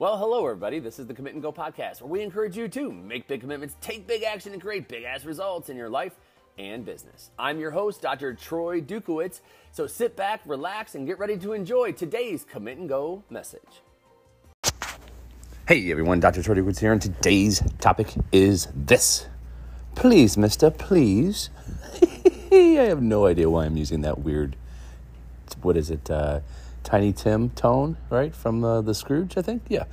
Well, hello, everybody. This is the Commit and Go podcast, where we encourage you to make big commitments, take big action, and create big ass results in your life and business. I'm your host, Dr. Troy Dukowitz. So sit back, relax, and get ready to enjoy today's Commit and Go message. Hey, everyone. Dr. Troy Dukowitz here, and today's topic is this. Please, mister, please. I have no idea why I'm using that weird, what is it, uh, Tiny Tim tone, right? From uh, the Scrooge, I think. Yeah.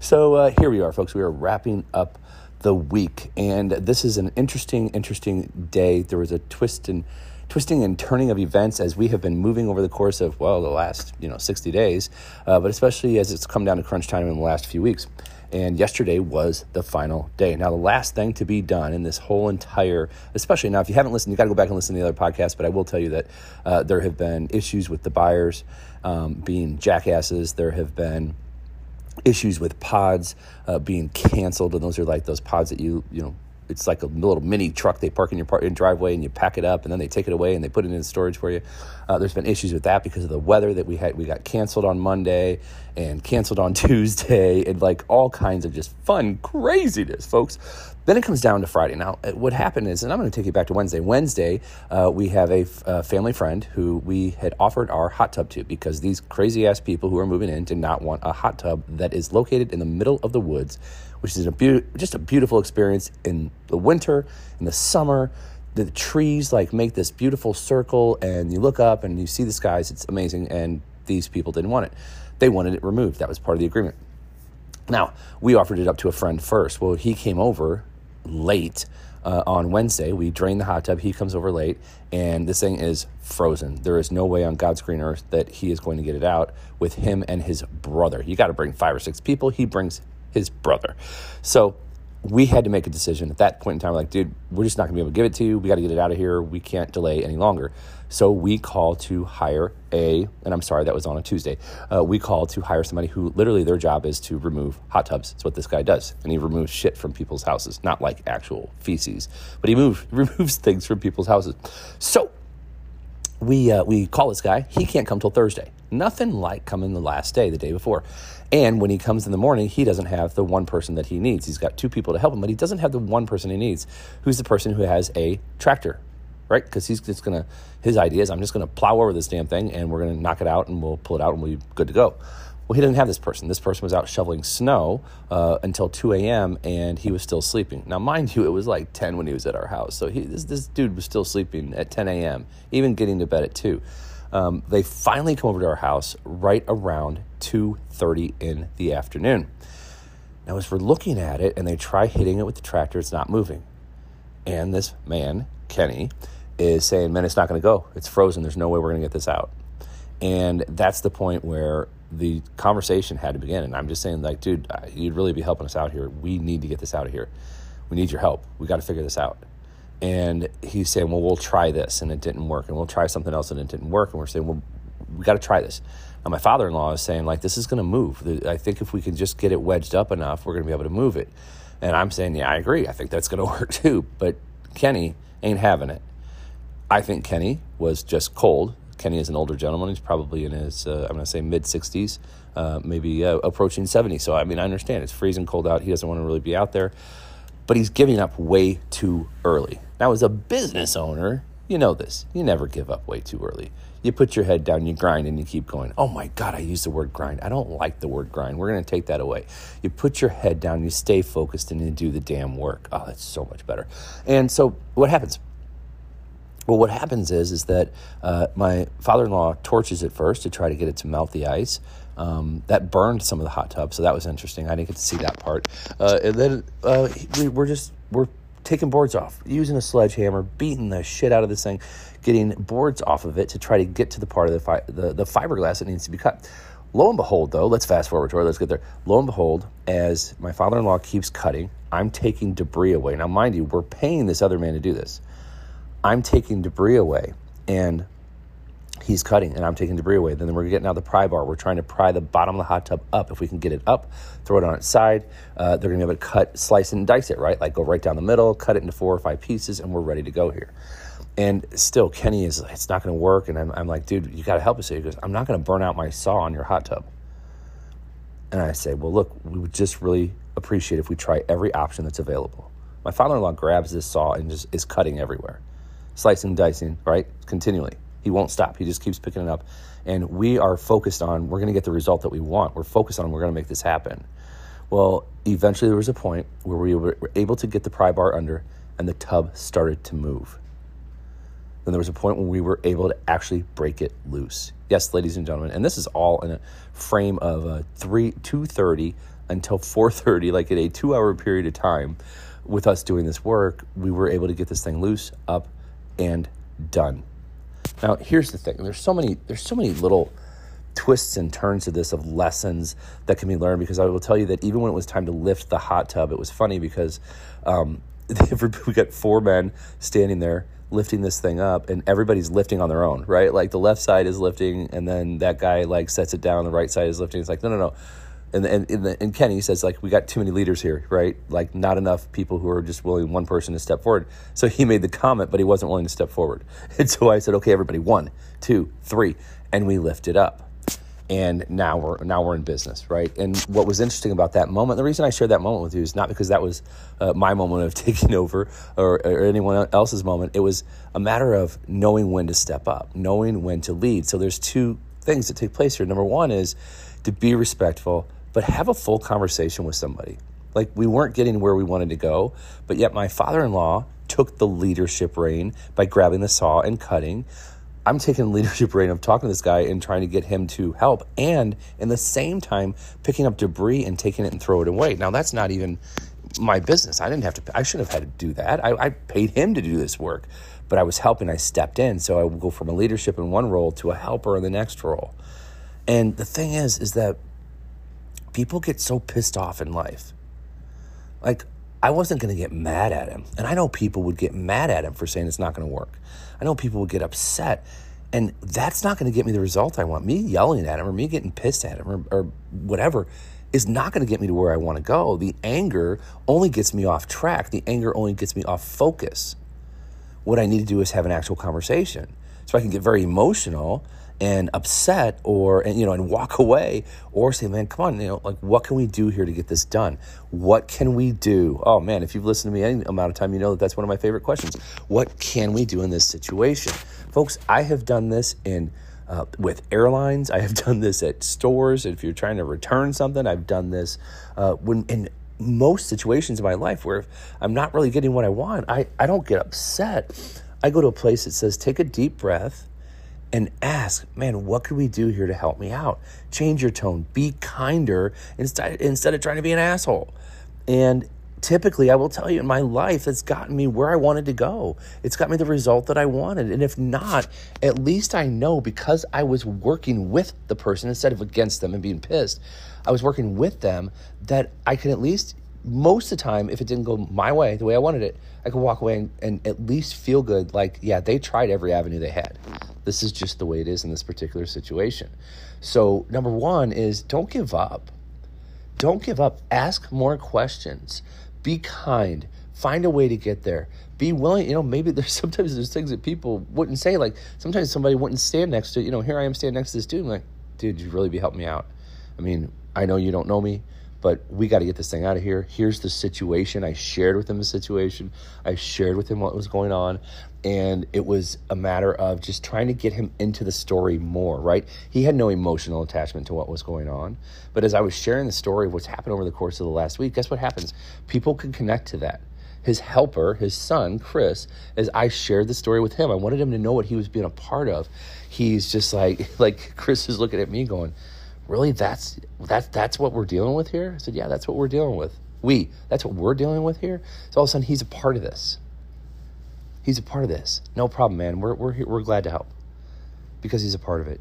So uh, here we are, folks. We are wrapping up the week, and this is an interesting, interesting day. There was a twist and twisting and turning of events as we have been moving over the course of well the last you know 60 days, uh, but especially as it's come down to crunch time in the last few weeks. And yesterday was the final day. Now, the last thing to be done in this whole entire, especially now, if you haven't listened, you got to go back and listen to the other podcast. But I will tell you that uh, there have been issues with the buyers um, being jackasses. There have been issues with pods uh, being canceled, and those are like those pods that you you know it's like a little mini truck they park in your, in driveway and you pack it up and then they take it away and they put it in storage for you. Uh, there's been issues with that because of the weather that we had. We got canceled on Monday and canceled on Tuesday and like all kinds of just fun craziness, folks. Then it comes down to Friday. Now, uh, what happened is, and I'm going to take you back to Wednesday. Wednesday, uh, we have a, f- a family friend who we had offered our hot tub to because these crazy ass people who are moving in did not want a hot tub that is located in the middle of the woods which is a be- just a beautiful experience in the winter, in the summer. The trees like make this beautiful circle, and you look up and you see the skies. It's amazing, and these people didn't want it. They wanted it removed. That was part of the agreement. Now, we offered it up to a friend first. Well, he came over late uh, on Wednesday. We drained the hot tub. He comes over late, and this thing is frozen. There is no way on God's green earth that he is going to get it out with him and his brother. You got to bring five or six people. He brings his brother. So we had to make a decision at that point in time. We're like, dude, we're just not to be able to give it to you. We got to get it out of here. We can't delay any longer. So we call to hire a, and I'm sorry, that was on a Tuesday. Uh, we call to hire somebody who literally their job is to remove hot tubs. That's what this guy does. And he removes shit from people's houses, not like actual feces, but he moves removes things from people's houses. So we, uh, we call this guy. He can't come till Thursday. Nothing like coming the last day, the day before. And when he comes in the morning, he doesn't have the one person that he needs. He's got two people to help him, but he doesn't have the one person he needs, who's the person who has a tractor, right? Because he's just to, his idea is, I'm just to plow over this damn thing and we're to knock it out and we'll pull it out and we'll be good to go. Well, he didn't have this person. This person was out shoveling snow uh, until 2 a.m. and he was still sleeping. Now, mind you, it was like 10 when he was at our house. So he, this, this dude was still sleeping at 10 a.m., even getting to bed at 2. Um, they finally come over to our house right around 2.30 in the afternoon. Now, as we're looking at it and they try hitting it with the tractor, it's not moving. And this man, Kenny, is saying, man, it's not going to go. It's frozen. There's no way we're going to get this out. And that's the point where the conversation had to begin. And I'm just saying, like, dude, you'd really be helping us out here. We need to get this out of here. We need your help. We got to figure this out. And he's saying, well, we'll try this. And it didn't work. And we'll try something else and it didn't work. And we're saying, well, we got to try this. And my father in law is saying, like, this is going to move. I think if we can just get it wedged up enough, we're going to be able to move it. And I'm saying, yeah, I agree. I think that's going to work too. But Kenny ain't having it. I think Kenny was just cold. Kenny is an older gentleman. He's probably in his, uh, I'm going to say mid 60s, uh, maybe uh, approaching 70. So, I mean, I understand it's freezing cold out. He doesn't want to really be out there, but he's giving up way too early. Now, as a business owner, you know this. You never give up way too early. You put your head down, you grind, and you keep going. Oh my God, I use the word grind. I don't like the word grind. We're going to take that away. You put your head down, you stay focused, and you do the damn work. Oh, that's so much better. And so, what happens? Well, what happens is is that uh, my father-in-law torches it first to try to get it to melt the ice. Um, that burned some of the hot tub, so that was interesting. I didn't get to see that part. Uh, and then uh, we, we're just we're taking boards off, using a sledgehammer, beating the shit out of this thing, getting boards off of it to try to get to the part of the fi- the, the fiberglass that needs to be cut. Lo and behold, though, let's fast forward to it. Let's get there. Lo and behold, as my father-in-law keeps cutting, I'm taking debris away. Now, mind you, we're paying this other man to do this. I'm taking debris away and he's cutting and I'm taking debris away. Then we're getting out the pry bar. We're trying to pry the bottom of the hot tub up. If we can get it up, throw it on its side, uh, they're going to be able to cut, slice, and dice it, right? Like go right down the middle, cut it into four or five pieces, and we're ready to go here. And still, Kenny is, it's not going to work. And I'm, I'm like, dude, you got to help us here. He goes, I'm not going to burn out my saw on your hot tub. And I say, well, look, we would just really appreciate if we try every option that's available. My father in law grabs this saw and just is cutting everywhere, slicing, dicing, right? Continually. He won't stop. He just keeps picking it up. And we are focused on, we're going to get the result that we want. We're focused on, we're going to make this happen. Well, eventually there was a point where we were able to get the pry bar under and the tub started to move. Then there was a point when we were able to actually break it loose. Yes, ladies and gentlemen, and this is all in a frame of a three two thirty until four thirty, like in a two hour period of time. With us doing this work, we were able to get this thing loose, up, and done. Now, here's the thing: there's so many, there's so many little twists and turns to this of lessons that can be learned. Because I will tell you that even when it was time to lift the hot tub, it was funny because um, we got four men standing there lifting this thing up and everybody's lifting on their own, right? Like the left side is lifting and then that guy like sets it down, the right side is lifting. It's like, no, no, no. And, and, and, Kenny says like, we got too many leaders here, right? Like not enough people who are just willing one person to step forward. So he made the comment, but he wasn't willing to step forward. And so I said, okay, everybody, one, two, three. And we lift it up and now we're now we're in business, right? And what was interesting about that moment, the reason I shared that moment with you is not because that was uh, my moment of taking over or, or, anyone else's moment. It was a matter of knowing when to step up, knowing when to lead. So there's two things that take place here. Number one is to be respectful, but have a full conversation with somebody. Like we weren't getting where we wanted to go, but yet my father-in-law took the leadership reign by grabbing the saw and cutting. I'm taking leadership reign of talking to this guy and trying to get him to help, and in the same time picking up debris and taking it and throw it away. Now that's not even my business. I didn't have to. I shouldn't have had to do that. I, I paid him to do this work, but I was helping. I stepped in, so I would go from a leadership in one role to a helper in the next role. And the thing is, is that people get so pissed off in life. Like I wasn't going to get mad at him. And I know people would get mad at him for saying it's not going to work. I know people would get upset. And that's not going to get me the result I want. Me yelling at him or me getting pissed at him or, or whatever is not going to get me to where I want to go. The anger only gets me off track. The anger only gets me off focus. What I need to do is have an actual conversation. So I can get very emotional and upset or and you know and walk away or say man come on you know like what can we do here to get this done? What can we do? Oh man if you've listened to me any amount of time you know that that's one of my favorite questions. What can we do in this situation? Folks i have done this in uh, with airlines. I have done this at stores. If you're trying to return something i've done this uh, when in most situations in my life where i'm not really getting what i want i, I don't get upset i go to a place that says take a deep breath and ask, man, what could we do here to help me out? Change your tone, be kinder instead, instead of trying to be an asshole. And typically, I will tell you in my life, it's gotten me where I wanted to go. It's got me the result that I wanted. And if not, at least I know because I was working with the person instead of against them and being pissed, I was working with them that I can at least most of the time, if it didn't go my way, the way I wanted it, I could walk away and, and, at least feel good. Like, yeah, they tried every avenue they had. This is just the way it is in this particular situation. So, number one is don't give up. Don't give up. Ask more questions. Be kind. Find a way to get there. Be willing. You know, maybe there's sometimes there's things that people wouldn't say. Like sometimes somebody wouldn't stand next to. You know, here I am standing next to this dude. I'm like, dude, you'd really be helping me out. I mean, I know you don't know me but we got to get this thing out of here. Here's the situation. I shared with him the situation. I shared with him what was going on. And it was a matter of just trying to get him into the story more, right? He had no emotional attachment to what was going on. But as I was sharing the story of what's happened over the course of the last week, guess what happens? People can connect to that. His helper, his son, Chris, as I shared the story with him, I wanted him to know what he was being a part of. He's just like, like Chris is looking at me going, really that's that's that's what we're dealing with here? I said yeah that's what we're dealing with. We that's what we're dealing with here? So all of a sudden he's a part of this. He's a part of this. No problem man. We're, we're, here, we're glad to help because he's a part of it.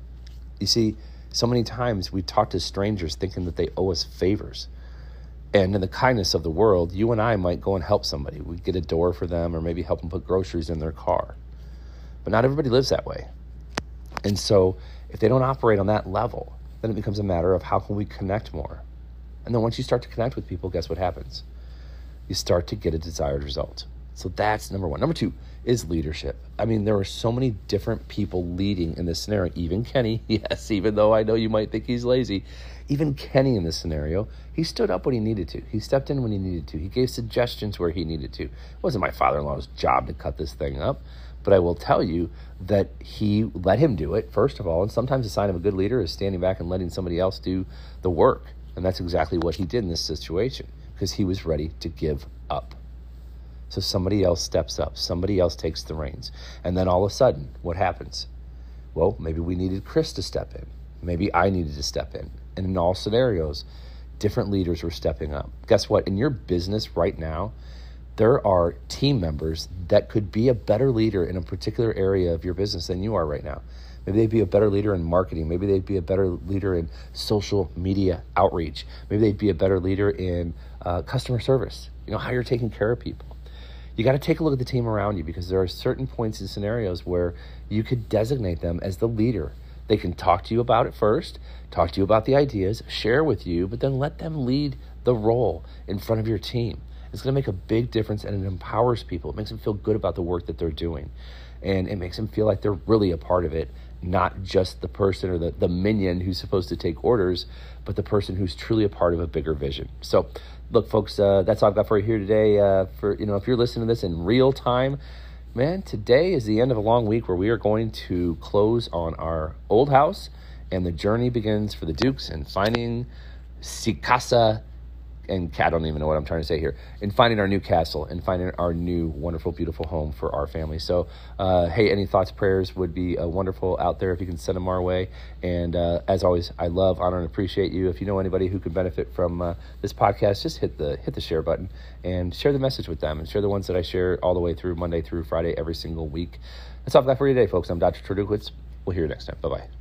You see so many times we talk to strangers thinking that they owe us favors. And in the kindness of the world you and i might go and help somebody. We get a door for them or maybe help them put groceries in their car. But not everybody lives that way. And so if they don't operate on that level then it becomes a matter of how can we connect more. And then once you start to connect with people, guess what happens? You start to get a desired result. So that's number one. Number two is leadership. I mean, there are so many different people leading in this scenario. Even Kenny, yes, even though I know you might think he's lazy, even Kenny in this scenario, he stood up when he needed to. He stepped in when he needed to. He gave suggestions where he needed to. It wasn't my father in law's job to cut this thing up. But I will tell you that he let him do it, first of all. And sometimes a sign of a good leader is standing back and letting somebody else do the work. And that's exactly what he did in this situation because he was ready to give up. So somebody else steps up, somebody else takes the reins. And then all of a sudden, what happens? Well, maybe we needed Chris to step in. Maybe I needed to step in. And in all scenarios, different leaders were stepping up. Guess what? In your business right now, there are team members that could be a better leader in a particular area of your business than you are right now. Maybe they'd be a better leader in marketing. Maybe they'd be a better leader in social media outreach. Maybe they'd be a better leader in uh, customer service, you know, how you're taking care of people. You got to take a look at the team around you because there are certain points and scenarios where you could designate them as the leader. They can talk to you about it first, talk to you about the ideas, share with you, but then let them lead the role in front of your team. It's going to make a big difference and it empowers people. It makes them feel good about the work that they're doing. And it makes them feel like they're really a part of it, not just the person or the, the minion who's supposed to take orders, but the person who's truly a part of a bigger vision. So, look, folks, uh, that's all I've got for you here today. Uh, for you know, if you're listening to this in real time, man, today is the end of a long week where we are going to close on our old house, and the journey begins for the Dukes and finding Sikasa and I don't even know what I'm trying to say here, in finding our new castle and finding our new wonderful, beautiful home for our family. So, uh, hey, any thoughts, prayers would be uh, wonderful out there if you can send them our way. And uh, as always, I love, honor, and appreciate you. If you know anybody who could benefit from uh, this podcast, just hit the hit the share button and share the message with them, and share the ones that I share all the way through Monday through Friday every single week. That's all I've got for you today, folks. I'm Dr. Troy Dukowitz. We'll hear you next time. Bye bye.